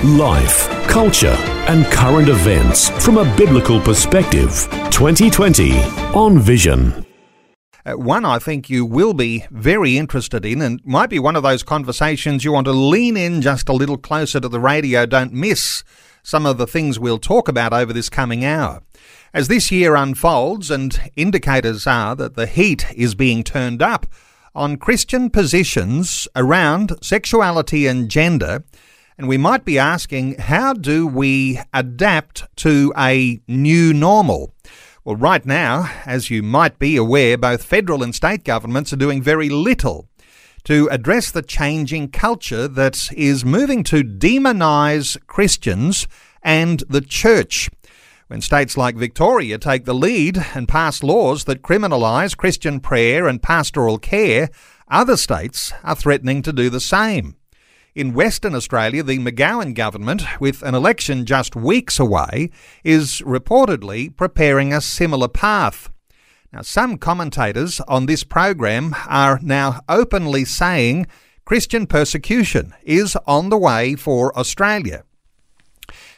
Life, culture, and current events from a biblical perspective. 2020 on Vision. Uh, one I think you will be very interested in, and might be one of those conversations you want to lean in just a little closer to the radio. Don't miss some of the things we'll talk about over this coming hour. As this year unfolds, and indicators are that the heat is being turned up on Christian positions around sexuality and gender, and we might be asking, how do we adapt to a new normal? Well, right now, as you might be aware, both federal and state governments are doing very little to address the changing culture that is moving to demonise Christians and the church. When states like Victoria take the lead and pass laws that criminalise Christian prayer and pastoral care, other states are threatening to do the same. In Western Australia, the McGowan government, with an election just weeks away, is reportedly preparing a similar path. Now, some commentators on this program are now openly saying Christian persecution is on the way for Australia.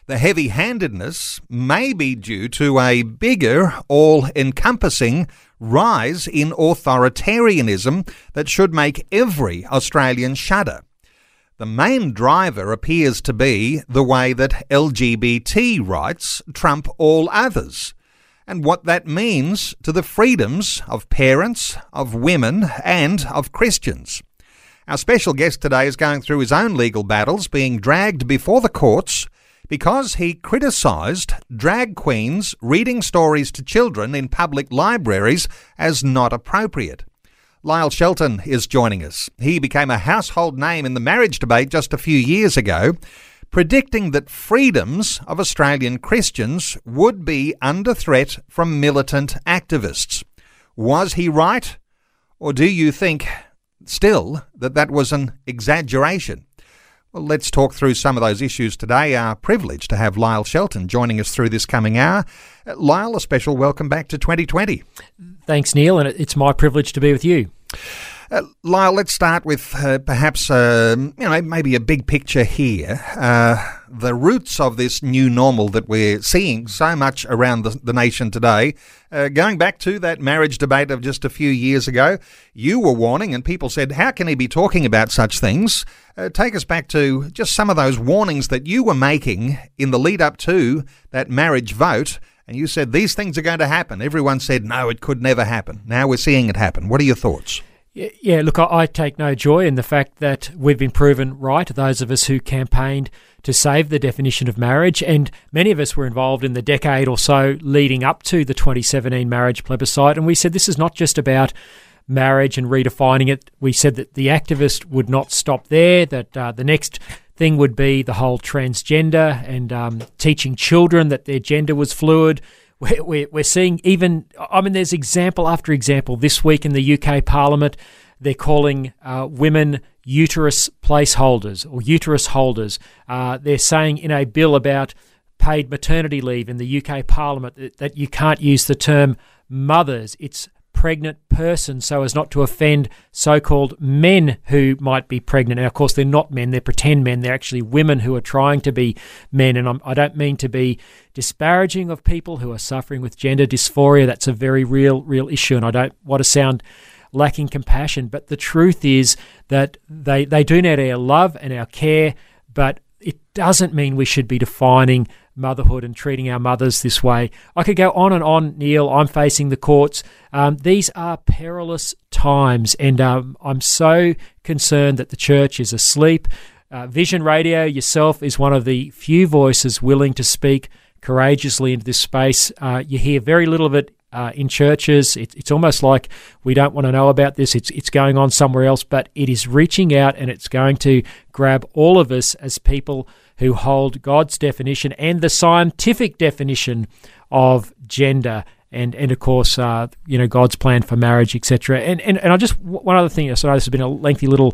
The heavy handedness may be due to a bigger, all encompassing rise in authoritarianism that should make every Australian shudder. The main driver appears to be the way that LGBT rights trump all others, and what that means to the freedoms of parents, of women, and of Christians. Our special guest today is going through his own legal battles, being dragged before the courts because he criticised drag queens reading stories to children in public libraries as not appropriate. Lyle Shelton is joining us. He became a household name in the marriage debate just a few years ago, predicting that freedoms of Australian Christians would be under threat from militant activists. Was he right? Or do you think still that that was an exaggeration? Well, let's talk through some of those issues today. Our privilege to have Lyle Shelton joining us through this coming hour. Uh, Lyle, a special welcome back to 2020. Thanks, Neil, and it's my privilege to be with you. Uh, Lyle, let's start with uh, perhaps uh, you know maybe a big picture here. The roots of this new normal that we're seeing so much around the, the nation today, uh, going back to that marriage debate of just a few years ago, you were warning, and people said, "How can he be talking about such things?" Uh, take us back to just some of those warnings that you were making in the lead up to that marriage vote. And you said these things are going to happen. Everyone said, no, it could never happen. Now we're seeing it happen. What are your thoughts? Yeah, look, I take no joy in the fact that we've been proven right, those of us who campaigned to save the definition of marriage, and many of us were involved in the decade or so leading up to the 2017 marriage plebiscite. And we said this is not just about marriage and redefining it. We said that the activist would not stop there, that uh, the next thing would be the whole transgender and um, teaching children that their gender was fluid we're, we're, seeing even, I mean, there's example after example. This week in the UK Parliament, they're calling uh, women uterus placeholders or uterus holders. Uh, they're saying in a bill about paid maternity leave in the UK Parliament that, that you can't use the term mothers. It's pregnant person so as not to offend so called men who might be pregnant. And of course, they're not men, they're pretend men. They're actually women who are trying to be men. And I'm, I do not mean to be disparaging of people who are suffering with gender dysphoria. That's a very real, real issue. And I don't want to sound lacking compassion. But the truth is that they, they do need our love and our care, but it doesn't mean we should be defining motherhood and treating our mothers this way. I could go on and on, Neil. I'm facing the courts. Um, these are perilous times, and um, I'm so concerned that the church is asleep. Uh, Vision Radio yourself is one of the few voices willing to speak courageously into this space. Uh, you hear very little of it uh, in churches. It, it's almost like we don't want to know about this. It's it's going on somewhere else, but it is reaching out and it's going to grab all of us as people who hold God's definition and the scientific definition of gender and and of course uh, you know God's plan for marriage, etc. And, and and I just one other thing. So this has been a lengthy little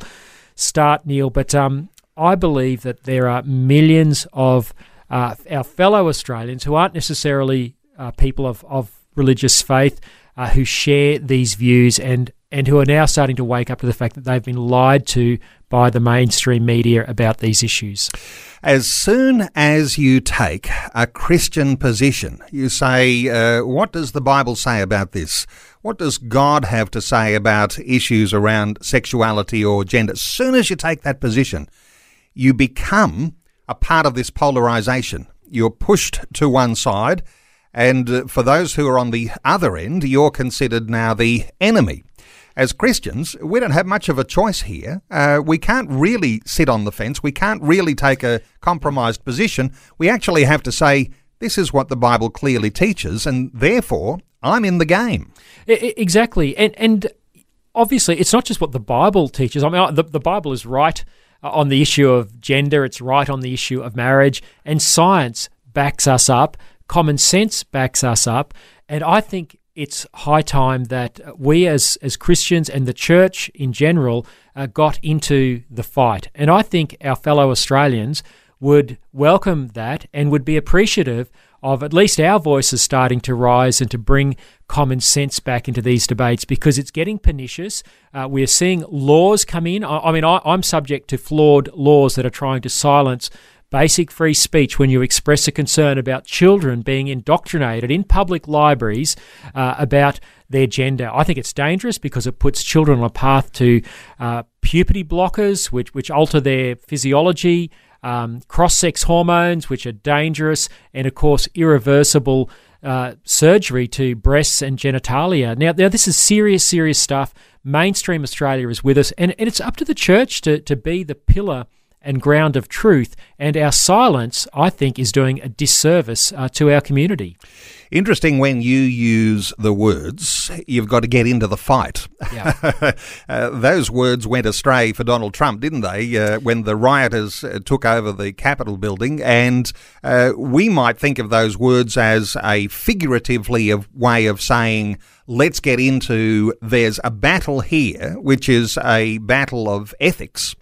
start, Neil, but um, I believe that there are millions of uh, our fellow Australians who aren't necessarily uh, people of, of religious faith uh, who share these views and and who are now starting to wake up to the fact that they've been lied to by the mainstream media about these issues. As soon as you take a Christian position, you say, uh, What does the Bible say about this? What does God have to say about issues around sexuality or gender? As soon as you take that position, you become a part of this polarization. You're pushed to one side, and uh, for those who are on the other end, you're considered now the enemy as Christians, we don't have much of a choice here. Uh, we can't really sit on the fence. We can't really take a compromised position. We actually have to say, this is what the Bible clearly teaches, and therefore I'm in the game. Exactly. And, and obviously, it's not just what the Bible teaches. I mean, the, the Bible is right uh, on the issue of gender, it's right on the issue of marriage, and science backs us up, common sense backs us up. And I think it's high time that we as, as Christians and the church in general uh, got into the fight. And I think our fellow Australians would welcome that and would be appreciative of at least our voices starting to rise and to bring common sense back into these debates because it's getting pernicious. Uh, we're seeing laws come in. I, I mean, I, I'm subject to flawed laws that are trying to silence basic free speech when you express a concern about children being indoctrinated in public libraries uh, about their gender. I think it's dangerous because it puts children on a path to uh, puberty blockers, which, which alter their physiology, um, cross sex hormones, which are dangerous, and of course, irreversible. Uh, surgery to breasts and genitalia. Now, now, this is serious, serious stuff. Mainstream Australia is with us, and, and it's up to the church to, to be the pillar and ground of truth. And our silence, I think, is doing a disservice uh, to our community. Interesting when you use the words, you've got to get into the fight. Yeah. uh, those words went astray for Donald Trump, didn't they, uh, when the rioters uh, took over the Capitol building? And uh, we might think of those words as a figuratively of way of saying, let's get into there's a battle here, which is a battle of ethics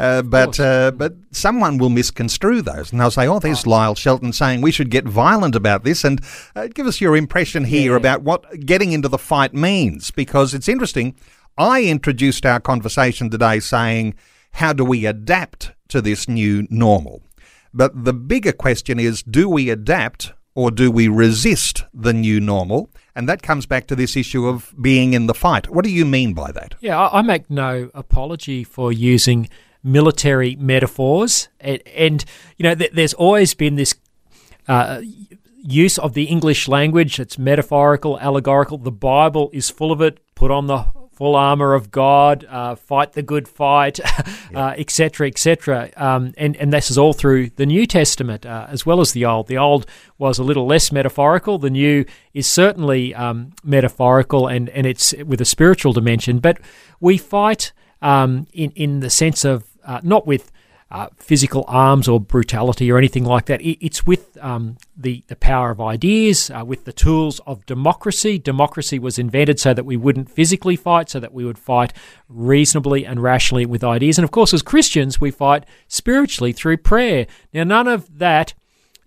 uh, but uh, but someone will misconstrue those, and they'll say, "Oh, there's Lyle Shelton saying we should get violent about this." And uh, give us your impression here yeah. about what getting into the fight means, because it's interesting. I introduced our conversation today saying, "How do we adapt to this new normal?" But the bigger question is, do we adapt or do we resist the new normal? And that comes back to this issue of being in the fight. What do you mean by that? Yeah, I make no apology for using military metaphors, and, and you know, th- there's always been this. Uh, use of the English language. It's metaphorical, allegorical. The Bible is full of it. Put on the full armor of God, uh, fight the good fight, etc., etc. Uh, et um, and and this is all through the New Testament uh, as well as the Old. The Old was a little less metaphorical. The New is certainly um, metaphorical, and and it's with a spiritual dimension. But we fight um, in in the sense of uh, not with uh, physical arms or brutality or anything like that. it's with um, the the power of ideas, uh, with the tools of democracy. Democracy was invented so that we wouldn't physically fight, so that we would fight reasonably and rationally with ideas. And of course, as Christians, we fight spiritually through prayer. Now, none of that.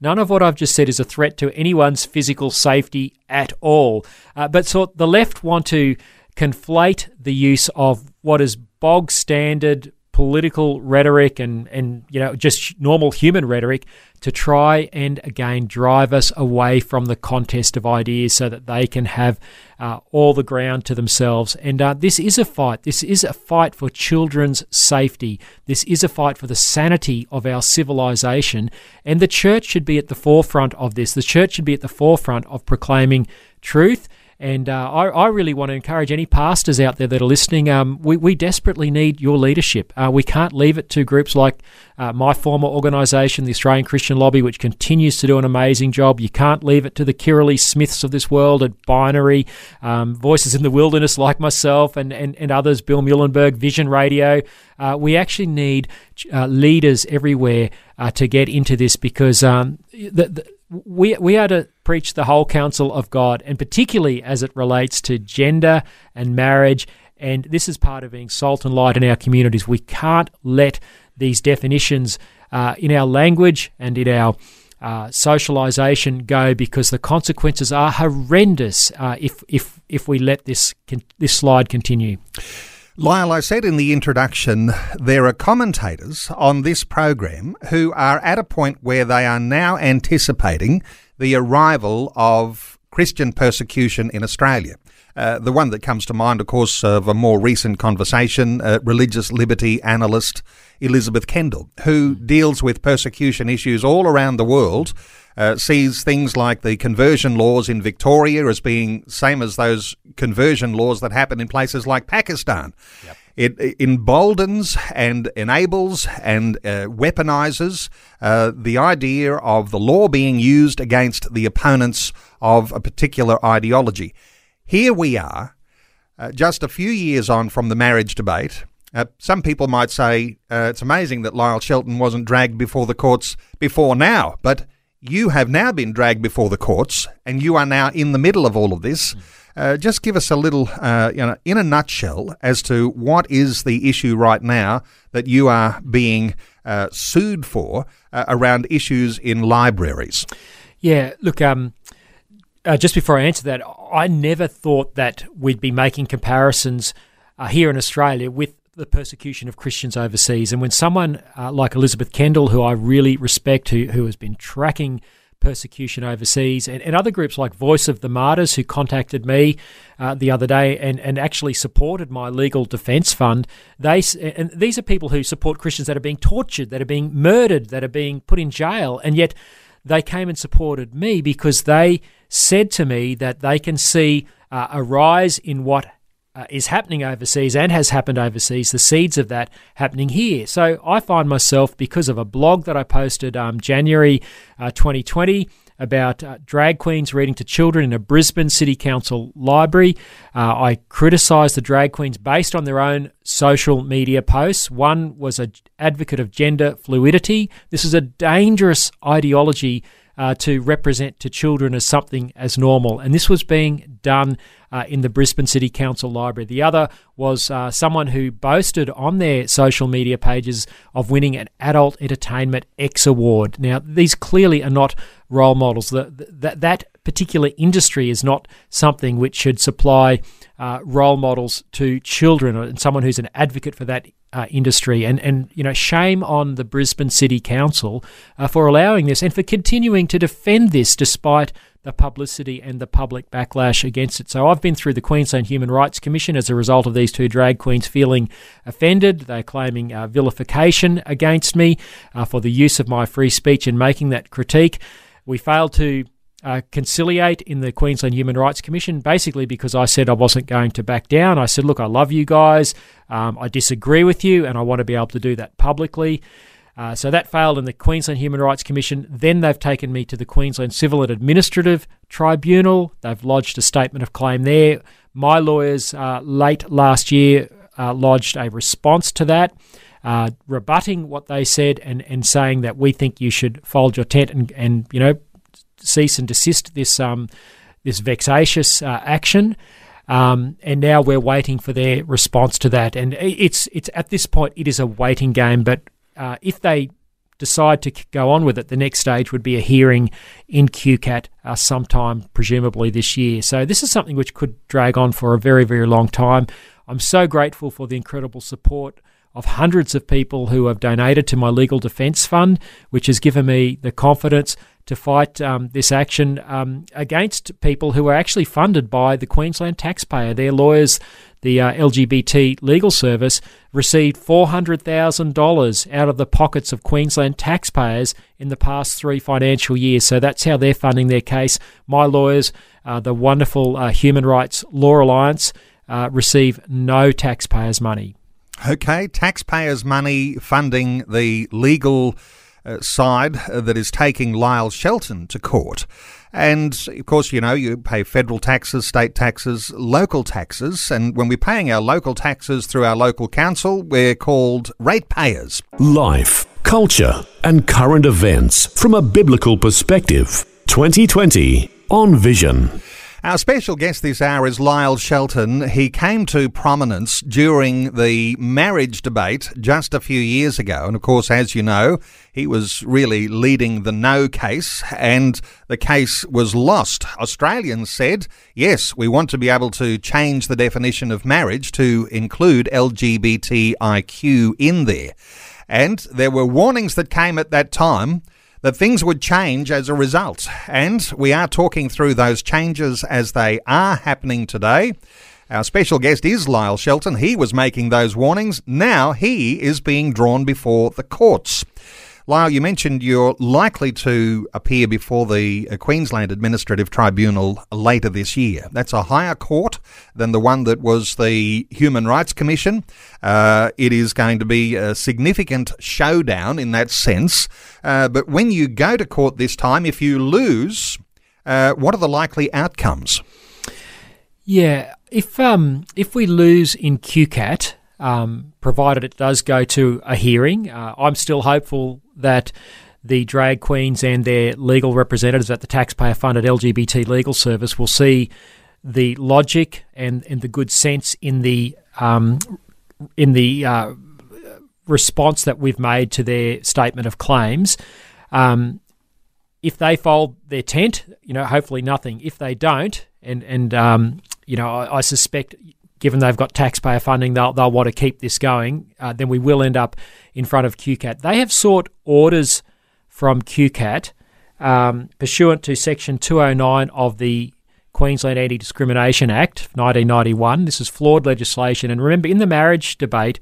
None of what I've just said is a threat to anyone's physical safety at all. Uh, but so the left want to conflate the use of what is bog standard political rhetoric and, and you know just normal human rhetoric to try and again drive us away from the contest of ideas so that they can have uh, all the ground to themselves. And uh, this is a fight. This is a fight for children's safety. This is a fight for the sanity of our civilization. And the church should be at the forefront of this. The church should be at the forefront of proclaiming truth and uh, I, I, really want to encourage any pastors out there that are listening. Um, we, we desperately need your leadership. Uh, we can't leave it to groups like uh, my former organisation, the Australian Christian Lobby, which continues to do an amazing job. You can't leave it to the Kirralie Smiths of this world at Binary, um, Voices in the Wilderness like myself and, and, and others, Bill Muehlenberg, Vision Radio. Uh, we actually need uh, leaders everywhere uh, to get into this because um, the, the we we are to preach the whole counsel of God, and particularly as it relates to gender and marriage. And this is part of being salt and light in our communities. We can't let these definitions uh, in our language and in our uh, socialization go because the consequences are horrendous uh, if if if we let this this slide continue. Lyle, I said in the introduction, there are commentators on this program who are at a point where they are now anticipating the arrival of Christian persecution in Australia. Uh, the one that comes to mind, of course, of a more recent conversation, uh, religious liberty analyst Elizabeth Kendall, who deals with persecution issues all around the world uh, sees things like the conversion laws in Victoria as being same as those conversion laws that happen in places like Pakistan. Yep. It emboldens and enables and uh, weaponizes uh, the idea of the law being used against the opponents of a particular ideology. Here we are, uh, just a few years on from the marriage debate. Uh, some people might say uh, it's amazing that Lyle Shelton wasn't dragged before the courts before now, but you have now been dragged before the courts, and you are now in the middle of all of this. Uh, just give us a little, uh, you know, in a nutshell, as to what is the issue right now that you are being uh, sued for uh, around issues in libraries. Yeah, look, um, uh, just before I answer that, I never thought that we'd be making comparisons uh, here in Australia with the persecution of Christians overseas. And when someone uh, like Elizabeth Kendall, who I really respect, who, who has been tracking persecution overseas, and, and other groups like Voice of the Martyrs, who contacted me uh, the other day and, and actually supported my legal defence fund, they and these are people who support Christians that are being tortured, that are being murdered, that are being put in jail, and yet they came and supported me because they said to me that they can see uh, a rise in what uh, is happening overseas and has happened overseas, the seeds of that happening here. So I find myself, because of a blog that I posted um, January uh, 2020 about uh, drag queens reading to children in a Brisbane City Council library, uh, I criticised the drag queens based on their own social media posts. One was an advocate of gender fluidity. This is a dangerous ideology uh, to represent to children as something as normal. And this was being done uh, in the Brisbane City Council Library. The other was uh, someone who boasted on their social media pages of winning an Adult Entertainment X Award. Now, these clearly are not role models. The, the, that, that particular industry is not something which should supply uh, role models to children and someone who's an advocate for that uh, industry. And, and, you know, shame on the Brisbane City Council uh, for allowing this and for continuing to defend this despite the publicity and the public backlash against it. So I've been through the Queensland Human Rights Commission as a result of these two drag queens feeling offended. They're claiming uh, vilification against me uh, for the use of my free speech in making that critique. We failed to uh, conciliate in the Queensland Human Rights Commission, basically because I said I wasn't going to back down. I said, look, I love you guys, um, I disagree with you, and I want to be able to do that publicly. Uh, so that failed in the Queensland Human Rights Commission. Then they've taken me to the Queensland Civil and Administrative Tribunal. They've lodged a statement of claim there. My lawyers uh, late last year uh, lodged a response to that. Uh, rebutting what they said and, and saying that we think you should fold your tent and, and you know cease and desist this um, this vexatious uh, action. Um, and now we're waiting for their response to that. And it's it's at this point it is a waiting game. But uh, if they decide to go on with it, the next stage would be a hearing in QCAT uh, sometime, presumably this year. So this is something which could drag on for a very, very long time. I'm so grateful for the incredible support of hundreds of people who have donated to my legal defence fund, which has given me the confidence to fight um, this action um, against people who are actually funded by the Queensland taxpayer. Their lawyers, the uh, LGBT legal service, received $400,000 out of the pockets of Queensland taxpayers in the past three financial years. So that's how they're funding their case. My lawyers, uh, the wonderful uh, Human Rights Law Alliance, uh, receive no taxpayers' money. Okay, taxpayers' money funding the legal uh, side uh, that is taking Lyle Shelton to court. And of course, you know, you pay federal taxes, state taxes, local taxes. And when we're paying our local taxes through our local council, we're called ratepayers. Life, culture, and current events from a biblical perspective. 2020 on Vision. Our special guest this hour is Lyle Shelton. He came to prominence during the marriage debate just a few years ago. And of course, as you know, he was really leading the no case, and the case was lost. Australians said, yes, we want to be able to change the definition of marriage to include LGBTIQ in there. And there were warnings that came at that time that things would change as a result. And we are talking through those changes as they are happening today. Our special guest is Lyle Shelton. He was making those warnings. Now he is being drawn before the courts. Lyle, you mentioned you're likely to appear before the uh, Queensland Administrative Tribunal later this year. That's a higher court than the one that was the Human Rights Commission. Uh, it is going to be a significant showdown in that sense. Uh, but when you go to court this time, if you lose, uh, what are the likely outcomes? Yeah, if um, if we lose in QCAT, um, provided it does go to a hearing. Uh, I'm still hopeful that the drag queens and their legal representatives at the taxpayer funded LGBT legal service will see the logic and, and the good sense in the um, in the uh, response that we've made to their statement of claims. Um, if they fold their tent, you know, hopefully nothing. If they don't, and and um, you know, I, I, suspect given they've got taxpayer funding, they'll, they'll want to keep this going, uh, then we will end up in front of QCAT. They have sought orders from QCAT um, pursuant to Section 209 of the Queensland Anti Discrimination Act 1991. This is flawed legislation. And remember, in the marriage debate,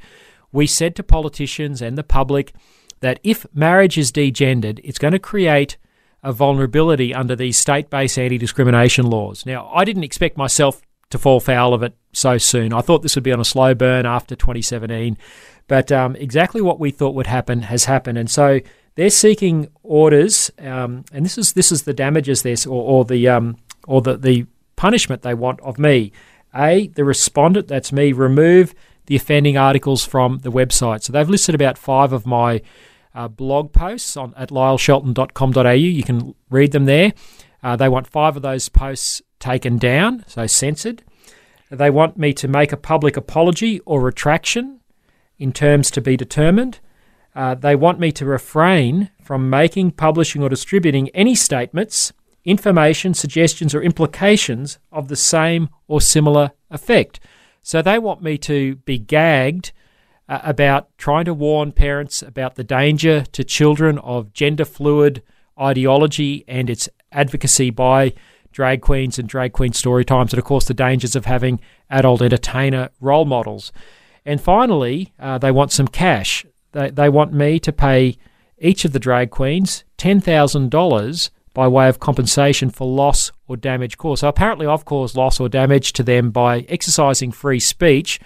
we said to politicians and the public that if marriage is degendered, it's going to create a vulnerability under these state based anti discrimination laws. Now, I didn't expect myself to fall foul of it so soon. I thought this would be on a slow burn after 2017, but um, exactly what we thought would happen has happened, and so they're seeking orders, um, and this is this is the damages this or, or the um, or the the punishment they want of me. A, the respondent, that's me, remove the offending articles from the website. So they've listed about five of my uh, blog posts on at lyleshelton.com.au. You can read them there. Uh, they want five of those posts taken down, so censored. They want me to make a public apology or retraction in terms to be determined. Uh, they want me to refrain from making, publishing, or distributing any statements, information, suggestions, or implications of the same or similar effect. So they want me to be gagged uh, about trying to warn parents about the danger to children of gender fluid ideology and its advocacy by drag queens and drag queen story times, and of course the dangers of having adult entertainer role models. And finally, uh, they want some cash. They, they want me to pay each of the drag queens $10,000 by way of compensation for loss or damage caused. So apparently, I've caused loss or damage to them by exercising free speech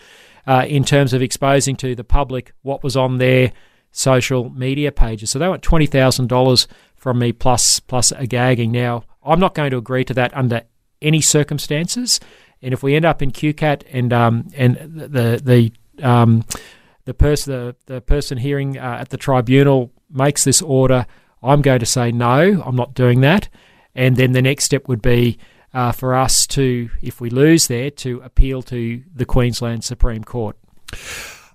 uh, in terms of exposing to the public what was on their social media pages. So they want $20,000 from me plus plus a gagging. Now, I'm not going to agree to that under any circumstances. And if we end up in QCAT and um, and the the um, the person the, the person hearing uh, at the tribunal makes this order, I'm going to say no, I'm not doing that. And then the next step would be uh, for us to, if we lose there, to appeal to the Queensland Supreme Court.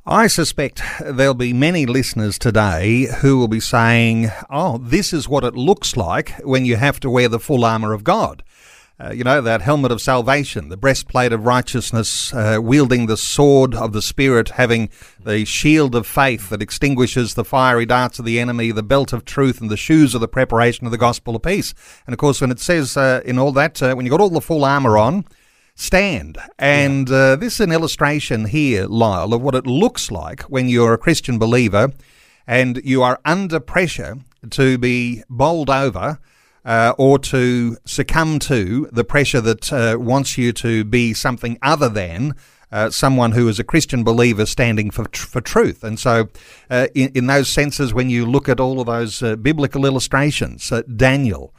I suspect there'll be many listeners today who will be saying, oh, this is what it looks like when you have to wear the full armour of God. Uh, you know, that helmet of salvation, the breastplate of righteousness, uh, wielding the sword of the Spirit, having the shield of faith that extinguishes the fiery darts of the enemy, the belt of truth, and the shoes of the preparation of the gospel of peace. And of course, when it says uh, in all that, uh, when you've got all the full armour on, stand. And yeah. uh, this is an illustration here, Lyle, of what it looks like when you're a Christian believer and you are under pressure to be bowled over. Uh, or to succumb to the pressure that uh, wants you to be something other than uh, someone who is a Christian believer standing for tr- for truth. And so, uh, in, in, those senses, when you look at all of those uh, biblical illustrations, uh, Daniel,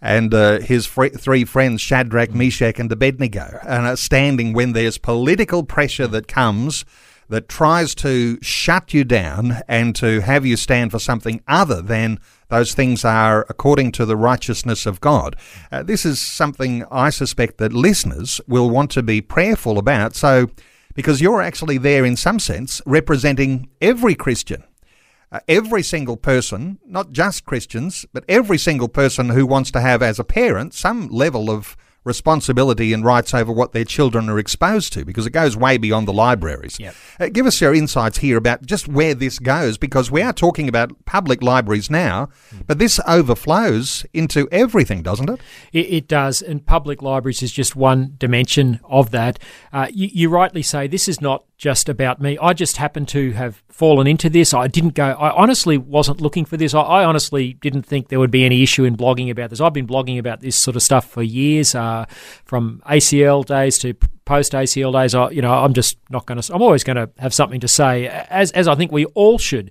and uh, his fr- three friends, Shadrach, Meshach, and Abednego, and are standing when there's political pressure that comes. that tries to shut you down and to have you stand for something other than those things are according to the righteousness of God. Uh, this is something I suspect that listeners will want to be prayerful about. So, because you're actually there in some sense representing every Christian. Uh, every single person, not just Christians, but every single person who wants to have as a parent some level of responsibility and rights over what their children are exposed to because it goes way beyond the libraries. Yep. Uh, give us your insights here about just where this goes because we are talking about public libraries now, but this overflows into everything, doesn't it? It, it does, and public libraries is just one dimension of that. Uh, you, you rightly say this is not just about me. I just happened to have fallen into this. I didn't go, I honestly wasn't looking for this. I, I honestly didn't think there would be any issue in blogging about this. I've been blogging about this sort of stuff for years, uh, from ACL days to post ACL days. I, you know, I'm just not going to, I'm always going to have something to say, as, as I think we all should.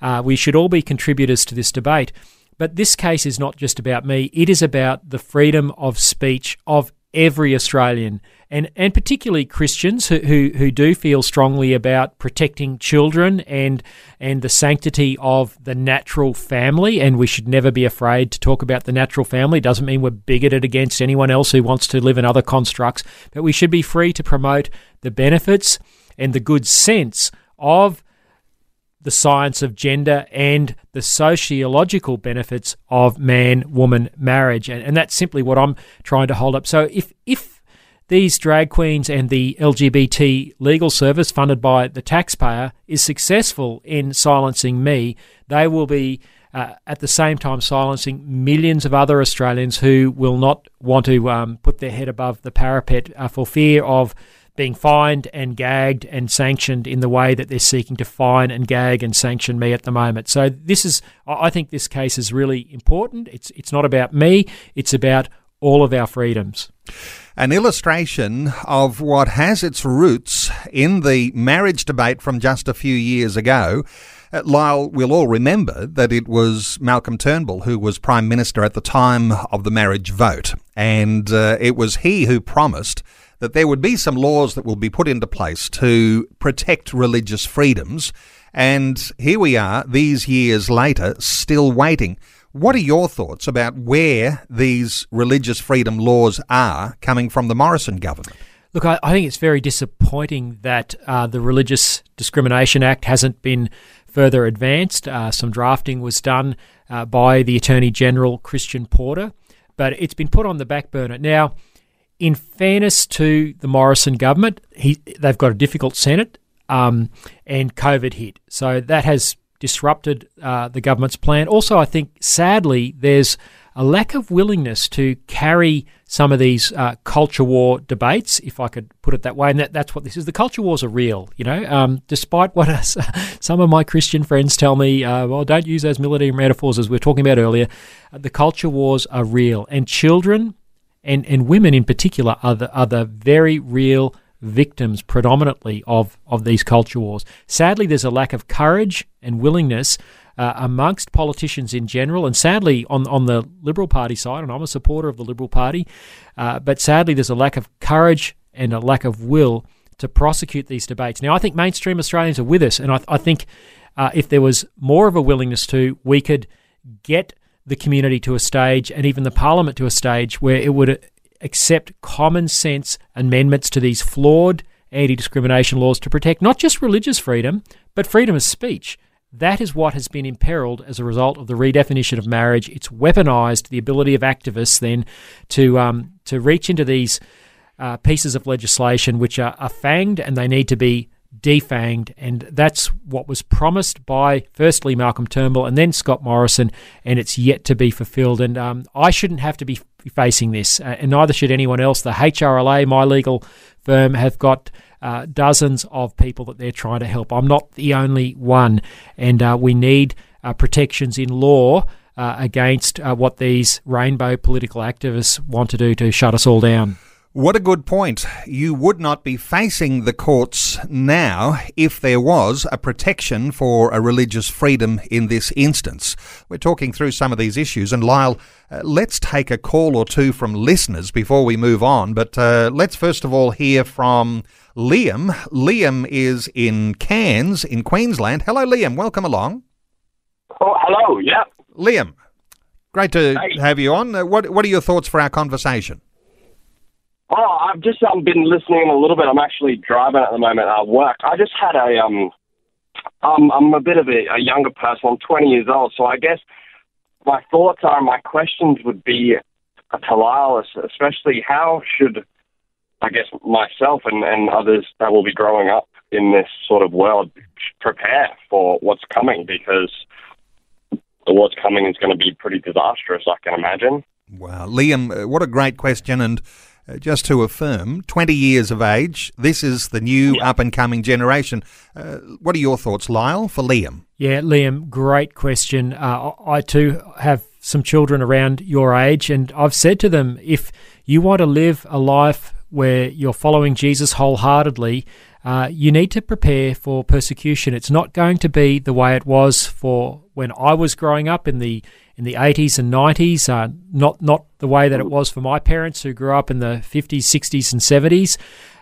Uh, we should all be contributors to this debate. But this case is not just about me, it is about the freedom of speech of every Australian and and particularly Christians who, who, who do feel strongly about protecting children and and the sanctity of the natural family, and we should never be afraid to talk about the natural family. Doesn't mean we're bigoted against anyone else who wants to live in other constructs, but we should be free to promote the benefits and the good sense of the science of gender and the sociological benefits of man woman marriage. And, and that's simply what I'm trying to hold up. So if, if these drag queens and the LGBT legal service funded by the taxpayer is successful in silencing me, they will be uh, at the same time silencing millions of other Australians who will not want to um, put their head above the parapet uh, for fear of being fined and gagged and sanctioned in the way that they're seeking to fine and gag and sanction me at the moment. So this is, I think, this case is really important. It's it's not about me. It's about all of our freedoms an illustration of what has its roots in the marriage debate from just a few years ago. Uh, Lyle, we'll all remember that it was Malcolm Turnbull who was Prime Minister at the time of the marriage vote. And uh, it was he who promised that there would be some laws that will be put into place to protect religious freedoms. And here we are, these years later, still waiting. What are your thoughts about where these religious freedom laws are coming from the Morrison government? Look, I, I think it's very disappointing that uh, the Religious Discrimination Act hasn't been further advanced. Uh, some drafting was done uh, by the Attorney General, Christian Porter, but it's been put on the back burner. Now, in fairness to the Morrison government, he, they've got a difficult Senate um, and COVID hit. So that has disrupted uh, the government's plan. Also, I think sadly, there's a lack of willingness to carry some of these uh, culture war debates, if I could put it that way. And that, that's what this is. The culture wars are real, you know, um, despite what some of my Christian friends tell me, uh, well, don't use those military metaphors as we were talking about earlier. Uh, the culture wars are real. And children and, and women in particular are the, are the very real victims predominantly of, of these culture wars. Sadly, there's a lack of courage and willingness uh, amongst politicians in general, and sadly on on the Liberal Party side, and I'm a supporter of the Liberal Party, uh, but sadly there's a lack of courage and a lack of will to prosecute these debates. Now, I think mainstream Australians are with us, and I, I think uh, if there was more of a willingness to, we could get the community to a stage and even the parliament to a stage where it would accept common sense amendments to these flawed anti discrimination laws to protect not just religious freedom, but freedom of speech. That is what has been imperiled as a result of the redefinition of marriage. It's weaponized the ability of activists then to um, to reach into these uh, pieces of legislation which are, are fanged and they need to be defanged. And that's what was promised by firstly Malcolm Turnbull and then Scott Morrison, and it's yet to be fulfilled. And um, I shouldn't have to be facing this, uh, and neither should anyone else. The HRLA, my legal firm, have got uh, dozens of people that they're trying to help. I'm not the only one, and uh, we need uh, protections in law. Uh, against uh, what these rainbow political activists want to do to shut us all down. What a good point. You would not be facing the courts now if there was a protection for a religious freedom in this instance. We're talking through some of these issues, and Lyle, uh, let's take a call or two from listeners before we move on. But uh, let's first of all hear from Liam. Liam is in Cairns, in Queensland. Hello, Liam. Welcome along. Oh, hello. Yeah. Liam, great to Hey. have you on. Uh, what, what are your thoughts for our conversation? Oh, I've just um, been listening a little bit. I'm actually driving at the moment at work. I just had a um, um I'm a bit of a, a younger person. I'm 20 years old, so I guess my thoughts are, my questions would be to Lyle, especially how should I guess myself and, and others that will be growing up in this sort of world prepare for what's coming because what's coming is going to be pretty disastrous. I can imagine. Wow, Liam, uh, what a great question. And uh, just to affirm, 20 years of age, this is the new up and coming generation. Uh, what are your thoughts, Lyle, for Liam? Yeah, Liam, great question. Uh, I I too have some children around your age, and I've said to them if you want to live a life where you're following Jesus wholeheartedly, uh, you need to prepare for persecution. It's not going to be the way it was for when I was growing up in the in the 80s and 90s. Uh, not not the way that it was for my parents who grew up in the 50s, 60s, and 70s,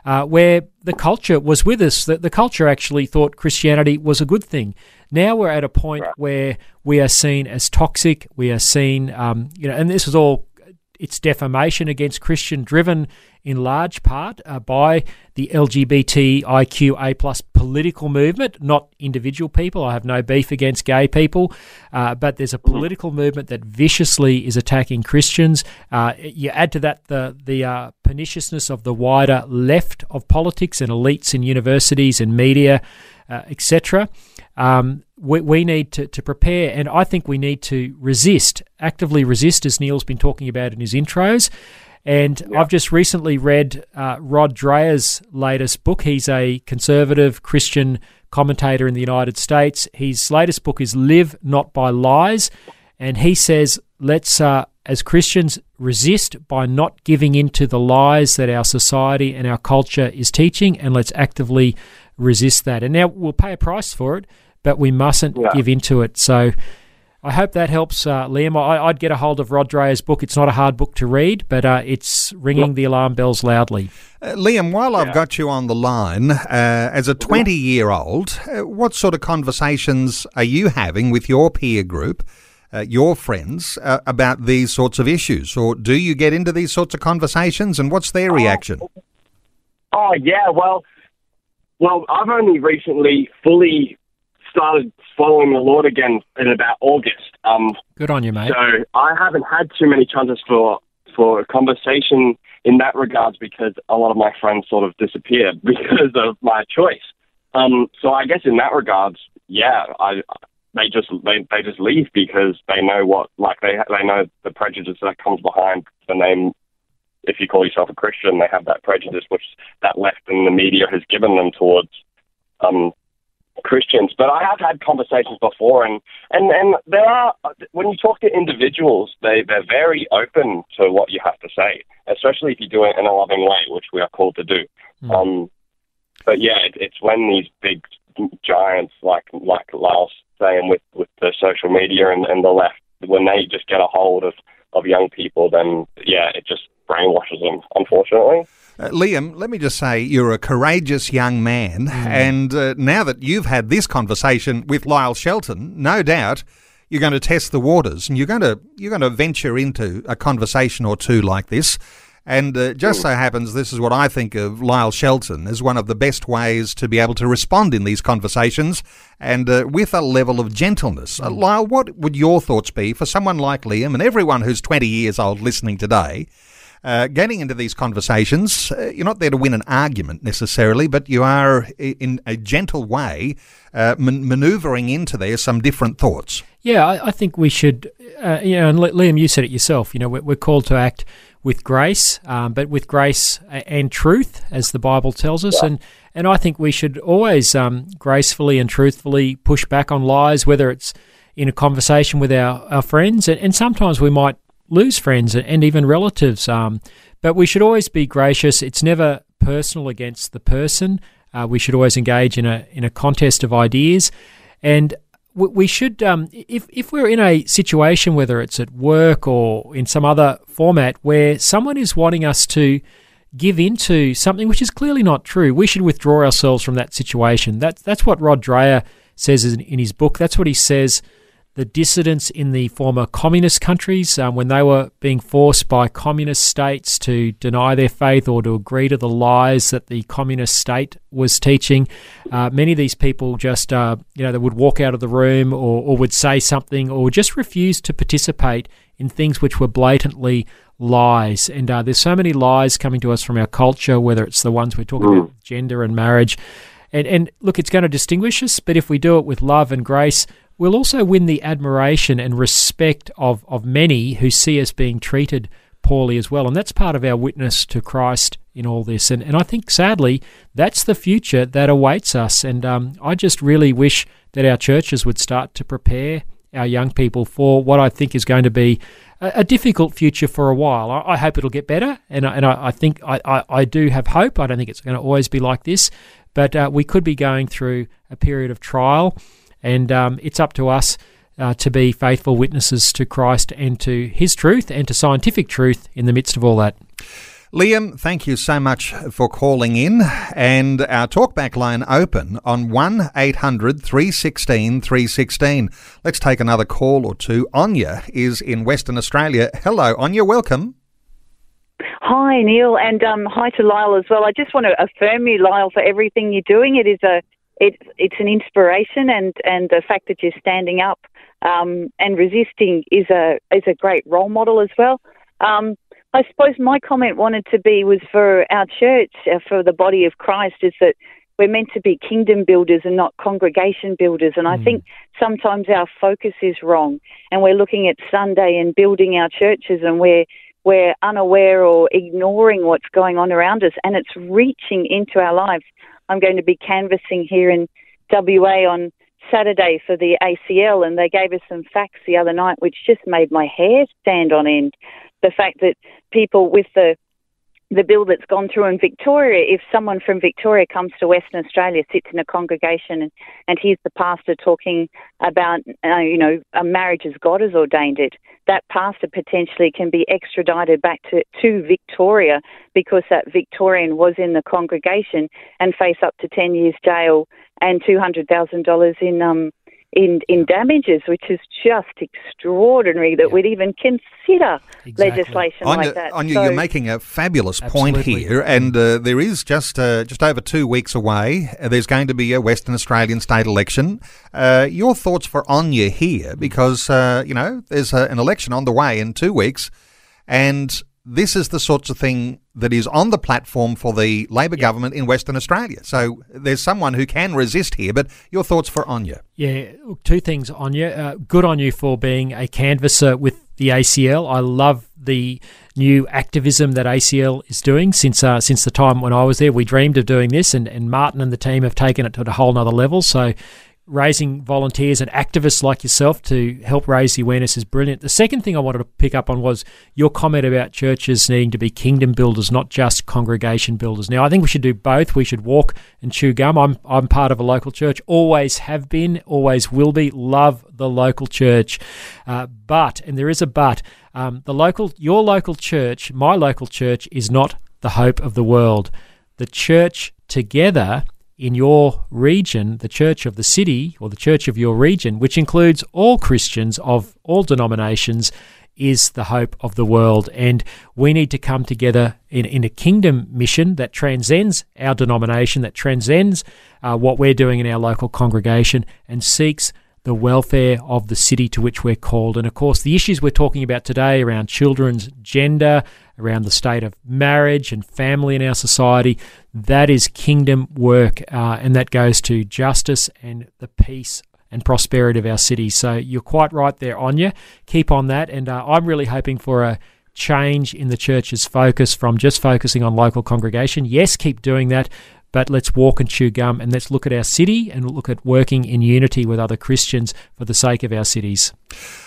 uh, where the culture was with us. The, the culture actually thought Christianity was a good thing. Now we're at a point where we are seen as toxic. We are seen, um, you know, and this is all it's defamation against Christian, driven in large part uh, by the LGBTIQA plus political movement, not individual people. I have no beef against gay people, uh, but there's a political movement that viciously is attacking Christians. Uh, you add to that the the uh, perniciousness of the wider left of politics and elites in universities and media, uh, etc. Um, we, we need to, to prepare, and I think we need to resist, actively resist, as Neil's been talking about in his intros. And I've just recently read uh, Rod Dreher's latest book. He's a conservative Christian commentator in the United States. His latest book is Live Not by Lies. And he says, let's, uh, as Christians, resist by not giving in to the lies that our society and our culture is teaching, and let's actively resist that. And now we'll pay a price for it, but we mustn't Yeah. give into it. So I hope that helps, uh, Liam. I, I'd get a hold of Rod Dreher's book. It's not a hard book to read, but uh, it's ringing the alarm bells loudly. Uh, Liam, while I've got you on the line, uh, as a 20 year old, uh, what sort of conversations are you having with your peer group, uh, your friends, uh, about these sorts of issues? Or do you get into these sorts of conversations and what's their reaction? Oh yeah, well, well, I've only recently fully started following the Lord again in about August. Um, Good on you, mate. so I haven't had too many chances for for a conversation in that regards because a lot of my friends sort of disappeared because of my choice. Um, so I guess in that regards, yeah, I they just they, they just leave because they know what like they they know the prejudice that comes behind the name. If you call yourself a Christian, they have that prejudice which that left and the media has given them towards um, Christians. But I have had conversations before, and and and there are when you talk to individuals, they they're very open to what you have to say, especially if you do it in a loving way, which we are called to do. Um, but yeah, it, it's when these big giants like like Lyle's saying with with the social media and, and the left, when they just get a hold of of young people, then yeah, it just brainwashes them. Unfortunately. Uh, Liam, let me just say you're a courageous young man, and uh, now that you've had this conversation with Lyle Shelton, no doubt you're going to test the waters, and you're going to you're going to venture into a conversation or two like this. And uh, just so happens, this is what I think of Lyle Shelton as one of the best ways to be able to respond in these conversations, and uh, with a level of gentleness. Uh, Lyle, what would your thoughts be for someone like Liam and everyone who's 20 years old listening today? Uh, getting into these conversations, uh, you're not there to win an argument necessarily, but you are, in a gentle way, uh, man- manoeuvring into there some different thoughts. Yeah, I, I think we should, uh, you know, and Li- Liam, you said it yourself, you know, we're, we're called to act with grace, um, but with grace and truth, as the Bible tells us. And, and I think we should always um, gracefully and truthfully push back on lies, whether it's in a conversation with our, our friends, and, and sometimes we might lose friends and even relatives um, but we should always be gracious. It's never personal against the person. Uh, we should always engage in a in a contest of ideas, and we should, um, if if we're in a situation, whether it's at work or in some other format, where someone is wanting us to give into something which is clearly not true, we should withdraw ourselves from that situation. That's that's what Rod Dreher says in, in his book. That's what he says the dissidents in the former communist countries um, when they were being forced by communist states to deny their faith or to agree to the lies that the communist state was teaching. Uh, many of these people just, uh, you know, they would walk out of the room or, or would say something or just refuse to participate in things which were blatantly lies. And uh, there's so many lies coming to us from our culture, whether it's the ones we're talking mm. about, gender and marriage. And, and look, it's going to distinguish us, but if we do it with love and grace, we'll also win the admiration and respect of, of many who see us being treated poorly as well. And that's part of our witness to Christ in all this. And, and I think, sadly, that's the future that awaits us. And um, I just really wish that our churches would start to prepare our young people for what I think is going to be a, a difficult future for a while. I, I, hope it'll get better. And I, and I, I think I, I, I, do have hope. I don't think it's going to always be like this. But uh, we could be going through a period of trial. And um, it's up to us uh, to be faithful witnesses to Christ and to His truth and to scientific truth in the midst of all that. Liam, thank you so much for calling in. And our talkback line open on 1 800 316 316. Let's take another call or two. Anya is in Western Australia. Hello, Anya, welcome. Hi, Neil, and um, hi to Lyle as well. I just want to affirm you, Lyle, for everything you're doing. It is a it, it's an inspiration, and, and the fact that you're standing up um, and resisting is a is a great role model as well. Um, I suppose my comment wanted to be was for our church, uh, for the body of Christ, is that we're meant to be kingdom builders and not congregation builders. And I mm. think sometimes our focus is wrong, and we're looking at Sunday and building our churches, and we're we're unaware or ignoring what's going on around us, and it's reaching into our lives. I'm going to be canvassing here in WA on Saturday for the ACL, and they gave us some facts the other night, which just made my hair stand on end. The fact that people with the the bill that's gone through in Victoria, if someone from Victoria comes to Western Australia, sits in a congregation, and, and hears the pastor talking about, uh, you know, a marriage as God has ordained it, that pastor potentially can be extradited back to, to Victoria because that Victorian was in the congregation and face up to 10 years jail and $200,000 in um, in, in damages, which is just extraordinary that yeah. we'd even consider exactly. legislation Anya, like that. Anya, so, you're making a fabulous point here, and uh, there is just uh, just over two weeks away. Uh, there's going to be a Western Australian state election. Uh, your thoughts for Anya here, because uh, you know there's a, an election on the way in two weeks, and this is the sorts of thing that is on the platform for the Labor government in Western Australia. So there's someone who can resist here. But your thoughts for Anya? Yeah, two things, Anya. Uh, good on you for being a canvasser with the ACL. I love the new activism that ACL is doing since uh, since the time when I was there. We dreamed of doing this, and, and Martin and the team have taken it to a whole nother level. So raising volunteers and activists like yourself to help raise the awareness is brilliant. The second thing I wanted to pick up on was your comment about churches needing to be kingdom builders, not just congregation builders. Now, I think we should do both. We should walk and chew gum. I'm, I'm part of a local church, always have been, always will be. Love the local church. Uh, but, and there is a but, um, the local, your local church, my local church, is not the hope of the world. The church together in your region, the church of the city or the church of your region, which includes all Christians of all denominations, is the hope of the world. And we need to come together in, in a kingdom mission that transcends our denomination, that transcends uh, what we're doing in our local congregation, and seeks the welfare of the city to which we're called. And of course, the issues we're talking about today around children's gender, around the state of marriage and family in our society, that is kingdom work, uh, and that goes to justice and the peace and prosperity of our city. So you're quite right there, Anya. Keep on that, and uh, I'm really hoping for a change in the church's focus from just focusing on local congregation. Yes, keep doing that, but let's walk and chew gum and let's look at our city and look at working in unity with other Christians for the sake of our cities.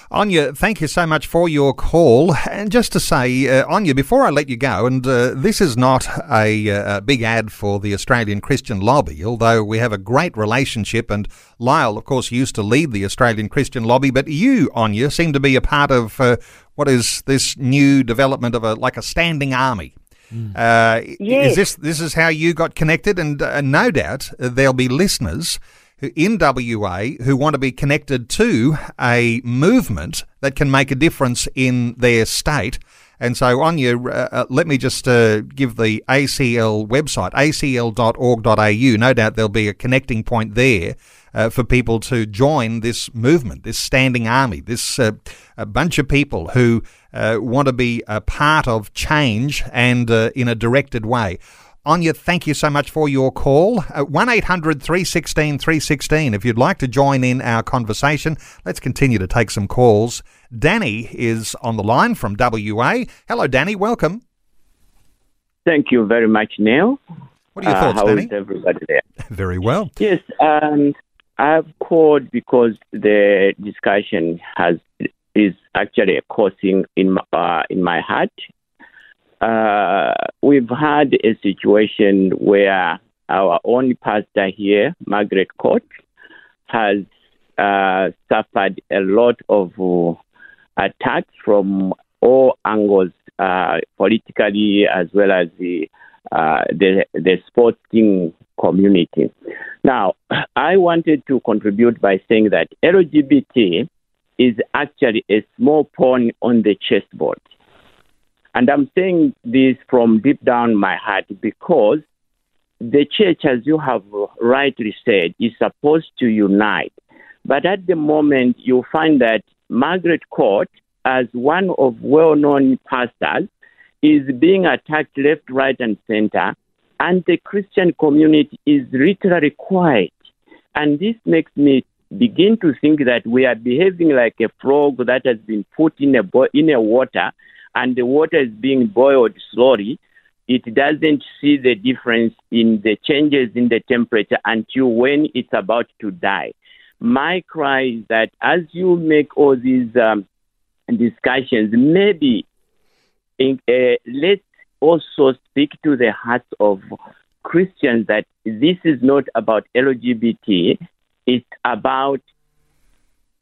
Anya, thank you so much for your call. And just to say, uh, Anya, before I let you go, and uh, this is not a, uh, a, big ad for the Australian Christian Lobby, although we have a great relationship, and Lyle, of course, used to lead the Australian Christian Lobby, but you, Anya, seem to be a part of uh, what is this new development of a like a standing army. Mm. Uh, yes. Is this this is how you got connected? And uh, no doubt uh, there'll be listeners in WA who want to be connected to a movement that can make a difference in their state. And so, Anya, uh, uh, let me just uh, give the ACL website, acl.org.au. No doubt there'll be a connecting point there uh, for people to join this movement, this standing army, this uh, a bunch of people who uh, want to be a part of change and in a directed way. Anya, thank you so much for your call. Uh, 1 800 316 316. If you'd like to join in our conversation, let's continue to take some calls. Danny is on the line from WA. Hello, Danny. Welcome. Thank you very much, Neil. What are your thoughts, uh, how Danny? Is everybody there? Very well. Yes, um, I've called because the discussion has is actually causing in uh, in my heart. Uh, we've had a situation where our own pastor here, Margaret Court, has uh, suffered a lot of uh, attacks from all angles, uh, politically as well as the, uh, the the sporting community. Now, I wanted to contribute by saying that LGBT is actually a small pawn on the chessboard. And I'm saying this from deep down my heart because the church, as you have rightly said, is supposed to unite. But at the moment, you find that Margaret Court, as one of well known pastors, is being attacked left, right, and center, and the Christian community is literally quiet. And this makes me begin to think that we are behaving like a frog that has been put in a, bo- in a water and the water is being boiled slowly, it doesn't see the difference in the changes in the temperature until when it's about to die. My cry is that as you make all these um, discussions, maybe in, uh, let's also speak to the hearts of Christians that this is not about LGBT, it's about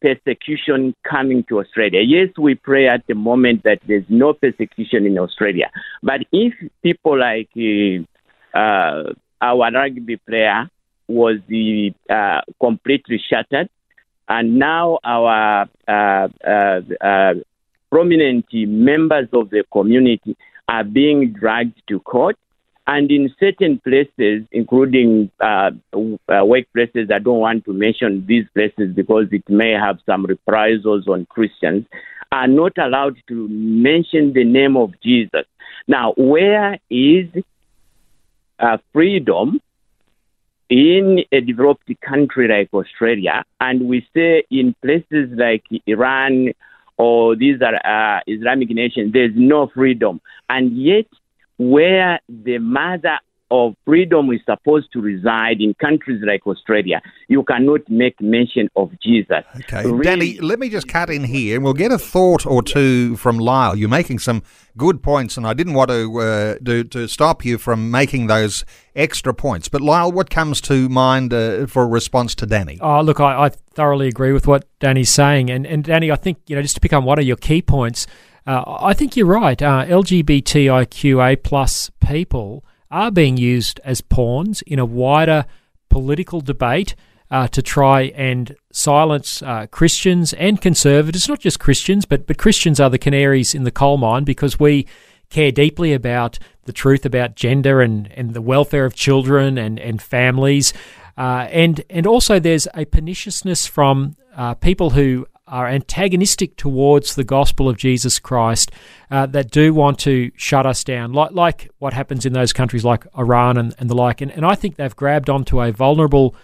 persecution coming to Australia. Yes, we pray at the moment that there's no persecution in Australia. But if people like uh, uh, our rugby player was uh, completely shattered, and now our uh, uh, uh, prominent members of the community are being dragged to court, and in certain places, including uh, uh, workplaces, I don't want to mention these places because it may have some reprisals on Christians, are not allowed to mention the name of Jesus. Now, where is uh, freedom in a developed country like Australia? And we say in places like Iran or these are uh, Islamic nations, there's no freedom. And yet, where the mother of freedom is supposed to reside in countries like Australia, you cannot make mention of Jesus. Okay, really, Danny, let me just cut in here, and we'll get a thought or two from Lyle. You're making some good points, and I didn't want to uh, do, to stop you from making those extra points. But Lyle, what comes to mind uh, for a response to Danny? Oh, look, I, I thoroughly agree with what Danny's saying, and and Danny, I think you know just to pick on one of your key points. Uh, I think you're right. Uh, LGBTIQA plus people are being used as pawns in a wider political debate uh, to try and silence uh, Christians and conservatives. Not just Christians, but but Christians are the canaries in the coal mine because we care deeply about the truth about gender and, and the welfare of children and and families. Uh, and and also there's a perniciousness from uh, people who are antagonistic towards the gospel of Jesus Christ uh, that do want to shut us down, like, like what happens in those countries like Iran and, and the like. And, and I think they've grabbed onto a vulnerable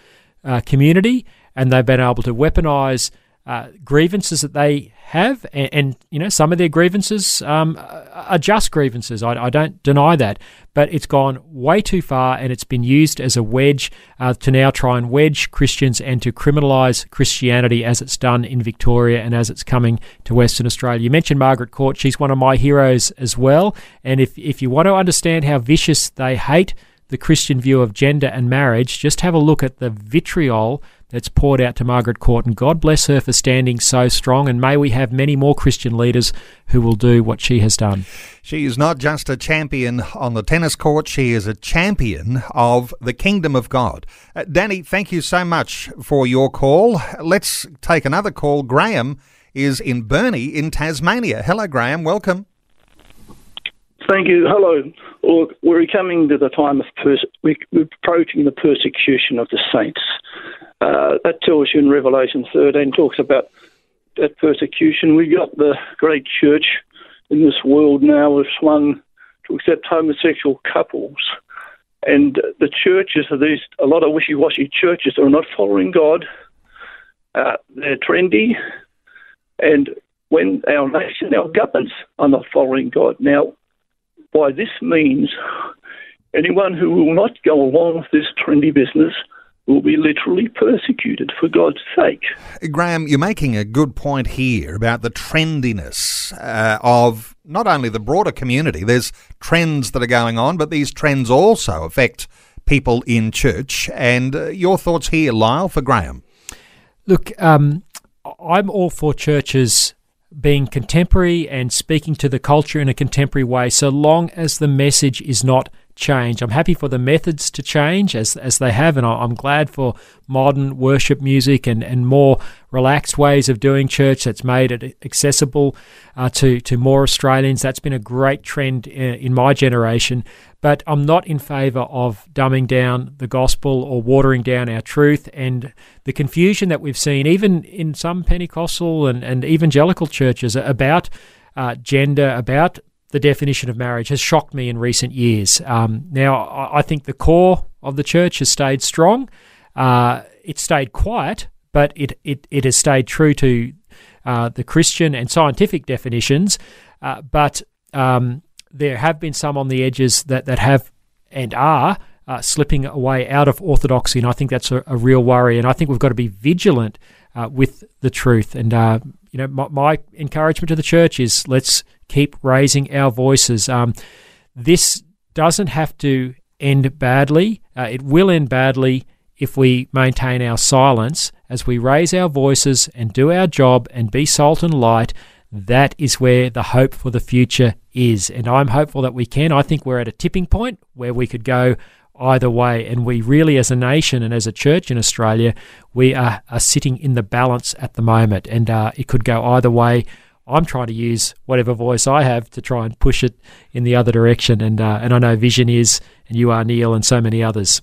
uh, community and they've been able to weaponize uh, grievances that they have, and, and, you know some of their grievances um, are just grievances. I, I, don't deny that, but it's gone way too far, and it's been used as a wedge uh, to now try and wedge Christians and to criminalise Christianity as it's done in Victoria and as it's coming to Western Australia. You mentioned Margaret Court; she's one of my heroes as well. And if if you want to understand how vicious they hate the Christian view of gender and marriage, just have a look at the vitriol that's poured out to Margaret Court. And God bless her for standing so strong. And may we have many more Christian leaders who will do what she has done. She is not just a champion on the tennis court, she is a champion of the kingdom of God. Uh, Danny, thank you so much for your call. Let's take another call. Graham is in Burnie in Tasmania. Hello, Graham. Welcome. Thank you. Hello. Well, we're coming to the time of we're approaching the persecution of the saints. Uh, that tells you in Revelation 13 talks about that persecution. We've got the great church in this world now has swung to accept homosexual couples, and the churches are these a lot of wishy-washy churches that are not following God. Uh, they're trendy, and when our nation, our governments are not following God now why this means anyone who will not go along with this trendy business will be literally persecuted for God's sake. Graham, you're making a good point here about the trendiness uh, of not only the broader community, there's trends that are going on, but these trends also affect people in church. And uh, your thoughts here, Lyle, for Graham? Look, um, I'm all for churches being contemporary and speaking to the culture in a contemporary way, so long as the message is not change. I'm happy for the methods to change as, as they have, and I'm glad for modern worship music and, and more relaxed ways of doing church that's made it accessible uh, to, to more Australians. That's been a great trend in, in my generation, but I'm not in favour of dumbing down the gospel or watering down our truth and the confusion that we've seen, even in some Pentecostal and, and evangelical churches, about uh, gender, about the definition of marriage has shocked me in recent years. Um, now, I think the core of the church has stayed strong. Uh, it stayed quiet, but it, it, it has stayed true to uh, the Christian and scientific definitions. Uh, but um, there have been some on the edges that, that have and are uh, slipping away out of orthodoxy, and I think that's a, a, real worry. And I think we've got to be vigilant uh, with the truth. And uh, you know, my, my, encouragement to the church is let's keep raising our voices. Um, this doesn't have to end badly. Uh, it will end badly if we maintain our silence as we raise our voices and do our job and be salt and light. That is where the hope for the future is. And I'm hopeful that we can. I think we're at a tipping point where we could go either way. And we really, as a nation and as a church in Australia, we are, are sitting in the balance at the moment. And uh, it could go either way. I'm trying to use whatever voice I have to try and push it in the other direction. And uh, and I know Vision is, and you are Neil, and so many others.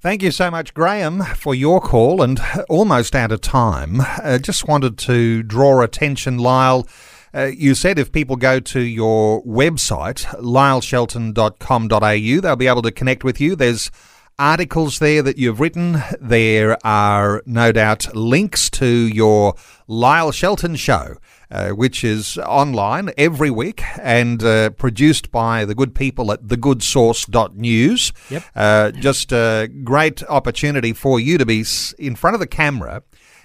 Thank you so much, Graham, for your call. And almost out of time, uh, just wanted to draw attention, Lyle. Uh, you said if people go to your website, lyleshelton.com.au, they'll be able to connect with you. There's articles there that you've written. There are no doubt links to your Lyle Shelton show. Uh, which is online every week and uh, produced by the good people at thegoodsauce.news. Yep. Uh, just a great opportunity for you to be in front of the camera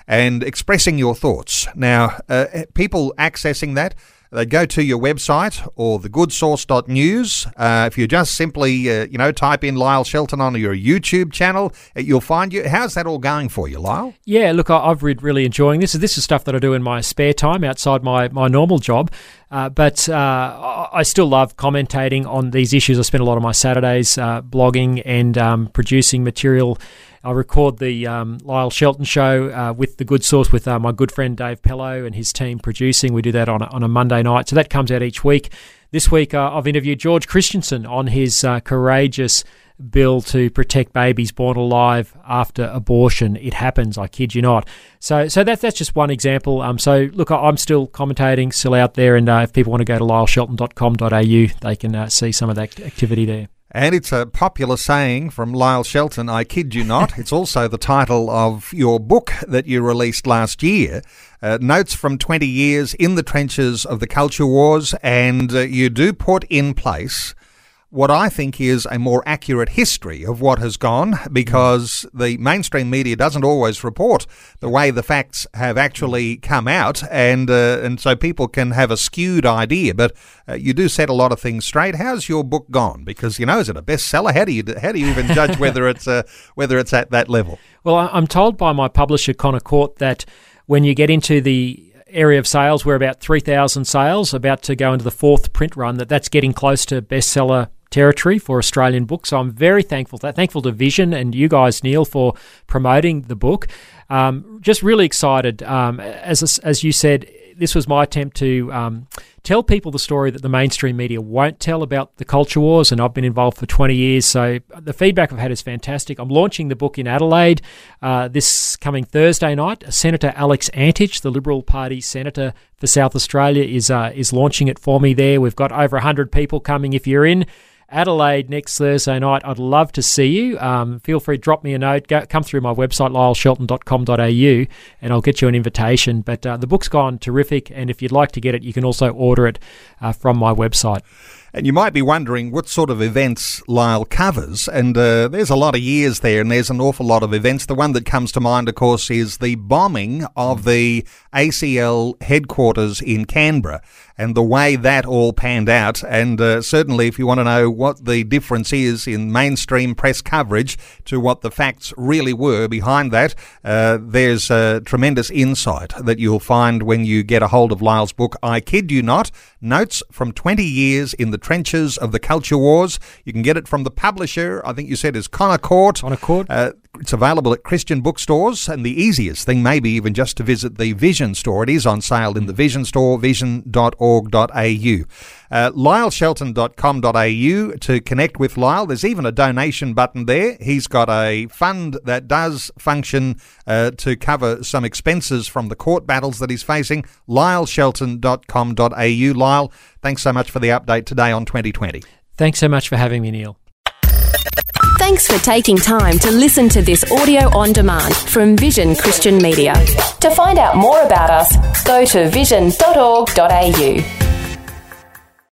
and expressing your thoughts. Now, uh, people accessing that, they go to your website or thegoodsauce.news. Uh, if you just simply, uh, you know, type in Lyle Shelton on your YouTube channel, uh, you'll find you. How's that all going for you, Lyle? Yeah, look, I've really enjoying this. This is stuff that I do in my spare time outside my, my normal job. Uh, but uh, I still love commentating on these issues. I spend a lot of my Saturdays uh, blogging and um, producing material I record the um, Lyle Shelton show uh, with the Good Sauce with uh, my good friend Dave Pellowe and his team producing. We do that on a, on a Monday night, so that comes out each week. This week, I've interviewed George Christensen on his courageous bill to protect babies born alive after abortion. It happens, I kid you not. So, so that's that's just one example. Um, so look, I'm still commentating, still out there, and uh, if people want to go to lyleshelton.com.au, they can uh, see some of that activity there. And it's a popular saying from Lyle Shelton, I kid you not. it's also the title of your book that you released last year. Uh, notes from 20 years in the trenches of the culture wars, and uh, you do put in place what I think is a more accurate history of what has gone because the mainstream media doesn't always report the way the facts have actually come out, and uh, and so people can have a skewed idea. But uh, you do set a lot of things straight. How's your book gone? Because you know, is it a bestseller? How do you how do you even judge whether it's uh, whether it's at that level? Well, I'm told by my publisher Connor Court that when you get into the area of sales, we're about 3,000 sales, about to go into the fourth print run, that that's getting close to bestseller territory for Australian books. So I'm very thankful that thankful to Vision and you guys, Neil, for promoting the book. Um, just really excited. Um, as as you said, this was my attempt to um, tell people the story that the mainstream media won't tell about the culture wars, and I've been involved for 20 years. So the feedback I've had is fantastic. I'm launching the book in Adelaide uh, this coming Thursday night. Senator Alex Antic, the Liberal Party senator for South Australia, is uh, is launching it for me there. We've got over 100 people coming. If you're in Adelaide next Thursday night. I'd love to see you. Um, feel free to drop me a note. Go, come through my website, lyleshelton.com.au, and I'll get you an invitation. But uh, the book's gone terrific, and if you'd like to get it, you can also order it uh, from my website. And you might be wondering what sort of events Lyle covers. And uh, there's a lot of years there, and there's an awful lot of events. The one that comes to mind, of course, is the bombing of the ACL headquarters in Canberra and the way that all panned out. And uh, certainly, if you want to know what the difference is in mainstream press coverage to what the facts really were behind that, uh, there's a tremendous insight that you'll find when you get a hold of Lyle's book, I Kid You Not Notes from 20 Years in the Trenches of the Culture Wars. You can get it from the publisher, I think you said is Connor Court. Connor Court. Uh, it's available at Christian bookstores, and the easiest thing maybe even just to visit the Vision store. It is on sale in the Vision store, vision.org.au. Uh, lyleshelton.com.au to connect with Lyle. There's even a donation button there. He's got a fund that does function uh, to cover some expenses from the court battles that he's facing. lyleshelton.com.au. Lyle, thanks so much for the update today on 2020. Thanks so much for having me, Neil. Thanks for taking time to listen to this audio on demand from Vision Christian Media. To find out more about us, go to vision.org.au.